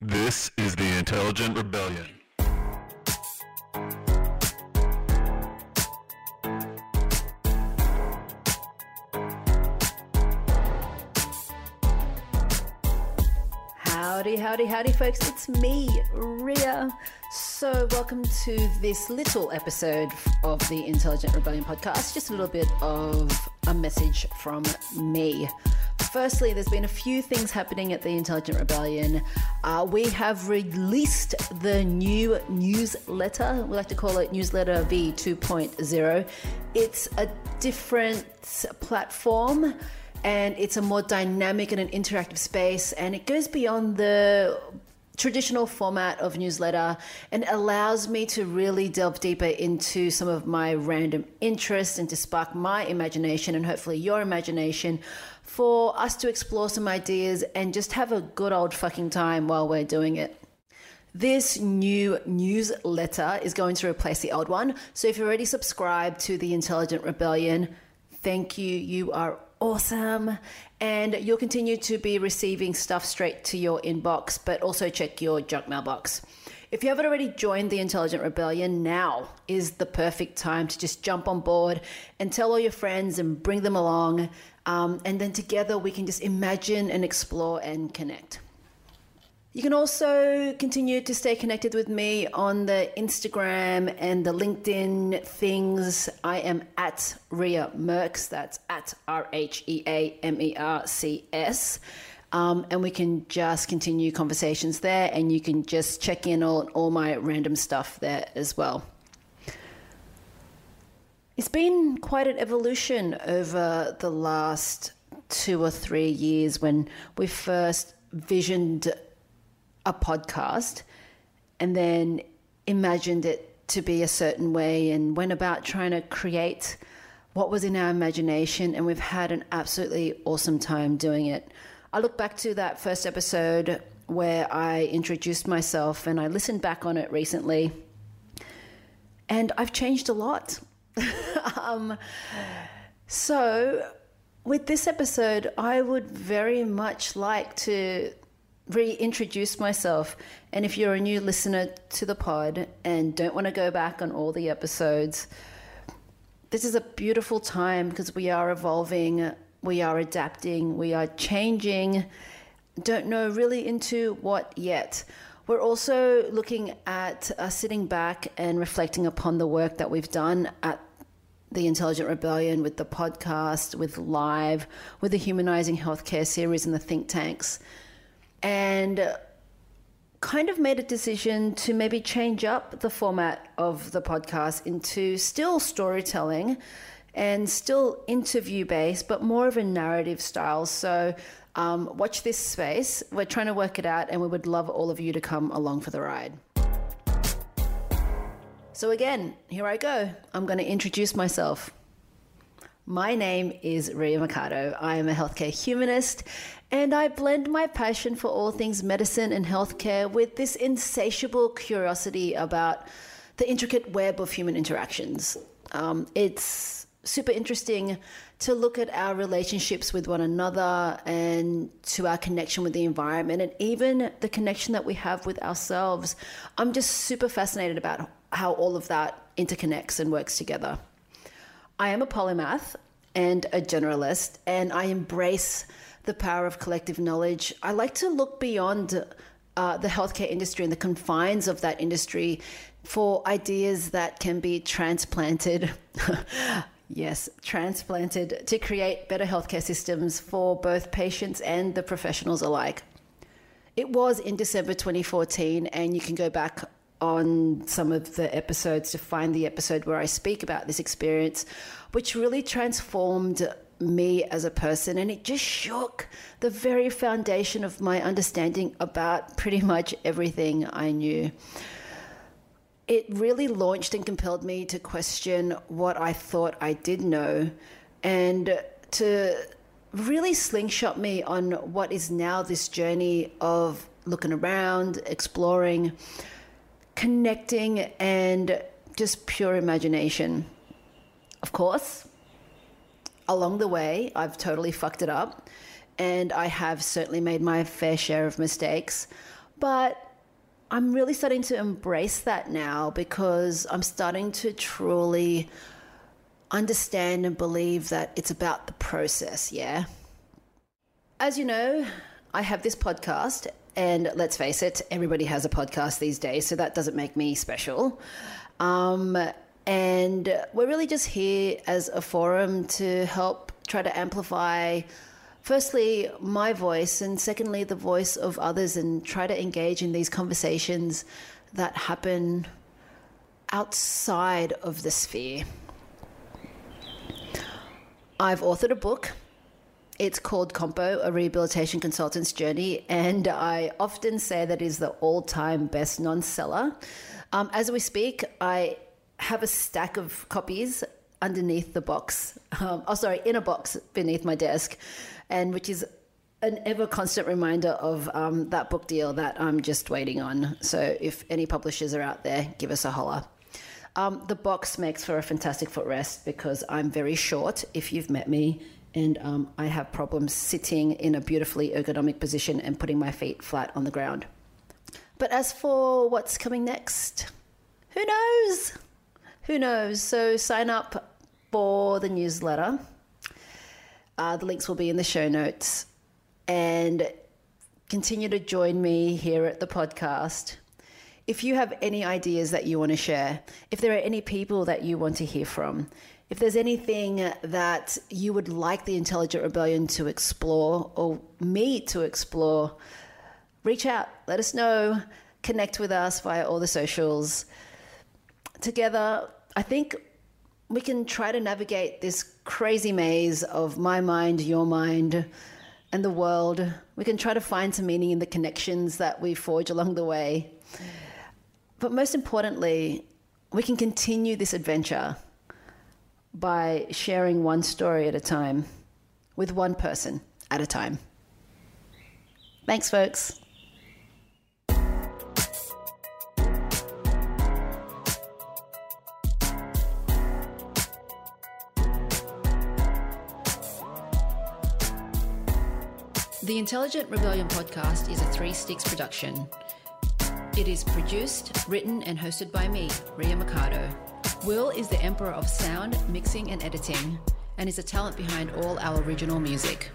This is the Intelligent Rebellion. Howdy, howdy, howdy, folks. It's me, Rhea. So, welcome to this little episode of the Intelligent Rebellion podcast. Just a little bit of a message from me. Firstly, there's been a few things happening at the Intelligent Rebellion. Uh, we have released the new newsletter. We like to call it Newsletter V 2.0. It's a different platform and it's a more dynamic and an interactive space and it goes beyond the traditional format of newsletter and allows me to really delve deeper into some of my random interests and to spark my imagination and hopefully your imagination for us to explore some ideas and just have a good old fucking time while we're doing it. This new newsletter is going to replace the old one. So if you're already subscribed to the Intelligent Rebellion, thank you. You are awesome. And you'll continue to be receiving stuff straight to your inbox, but also check your junk mailbox. If you haven't already joined the Intelligent Rebellion, now is the perfect time to just jump on board and tell all your friends and bring them along. Um, and then together we can just imagine and explore and connect. You can also continue to stay connected with me on the Instagram and the LinkedIn things. I am at Rhea Mercs. That's at R H E A M E R C S. Um, and we can just continue conversations there, and you can just check in on all my random stuff there as well. It's been quite an evolution over the last two or three years when we first visioned a podcast and then imagined it to be a certain way and went about trying to create what was in our imagination and we've had an absolutely awesome time doing it. I look back to that first episode where I introduced myself and I listened back on it recently and I've changed a lot. um, so, with this episode, I would very much like to reintroduce myself. And if you're a new listener to the pod and don't want to go back on all the episodes, this is a beautiful time because we are evolving, we are adapting, we are changing. Don't know really into what yet. We're also looking at uh, sitting back and reflecting upon the work that we've done at the Intelligent Rebellion with the podcast, with live, with the Humanizing Healthcare series and the think tanks and kind of made a decision to maybe change up the format of the podcast into still storytelling and still interview based, but more of a narrative style. So, um, watch this space. We're trying to work it out, and we would love all of you to come along for the ride. So, again, here I go. I'm going to introduce myself. My name is Rhea Mercado. I am a healthcare humanist and I blend my passion for all things medicine and healthcare with this insatiable curiosity about the intricate web of human interactions. Um, it's super interesting to look at our relationships with one another and to our connection with the environment and even the connection that we have with ourselves. I'm just super fascinated about how all of that interconnects and works together. I am a polymath and a generalist, and I embrace the power of collective knowledge. I like to look beyond uh, the healthcare industry and the confines of that industry for ideas that can be transplanted. yes, transplanted to create better healthcare systems for both patients and the professionals alike. It was in December 2014, and you can go back on some of the episodes to find the episode where I speak about this experience, which really transformed me as a person and it just shook the very foundation of my understanding about pretty much everything I knew. It really launched and compelled me to question what I thought I did know and to really slingshot me on what is now this journey of looking around, exploring, connecting, and just pure imagination. Of course, along the way, I've totally fucked it up. And I have certainly made my fair share of mistakes. But I'm really starting to embrace that now because I'm starting to truly understand and believe that it's about the process, yeah? As you know, I have this podcast, and let's face it, everybody has a podcast these days, so that doesn't make me special. Um, and we're really just here as a forum to help try to amplify firstly my voice and secondly the voice of others and try to engage in these conversations that happen outside of the sphere. I've authored a book. It's called Compo, a rehabilitation consultant's journey, and I often say that is the all-time best non-seller. Um, as we speak, I have a stack of copies underneath the box. Um, oh, sorry, in a box beneath my desk, and which is an ever constant reminder of um, that book deal that I'm just waiting on. So if any publishers are out there, give us a holler. Um, the box makes for a fantastic footrest because I'm very short, if you've met me, and um, I have problems sitting in a beautifully ergonomic position and putting my feet flat on the ground. But as for what's coming next, who knows? Who knows? So sign up for the newsletter. Uh, the links will be in the show notes. And continue to join me here at the podcast. If you have any ideas that you want to share, if there are any people that you want to hear from, if there's anything that you would like the Intelligent Rebellion to explore or me to explore, reach out, let us know, connect with us via all the socials. Together, I think we can try to navigate this crazy maze of my mind, your mind, and the world. We can try to find some meaning in the connections that we forge along the way. But most importantly, we can continue this adventure by sharing one story at a time with one person at a time. Thanks, folks. The Intelligent Rebellion podcast is a Threesticks production. It is produced, written, and hosted by me, Rhea Mercado. Will is the emperor of sound, mixing, and editing, and is a talent behind all our original music.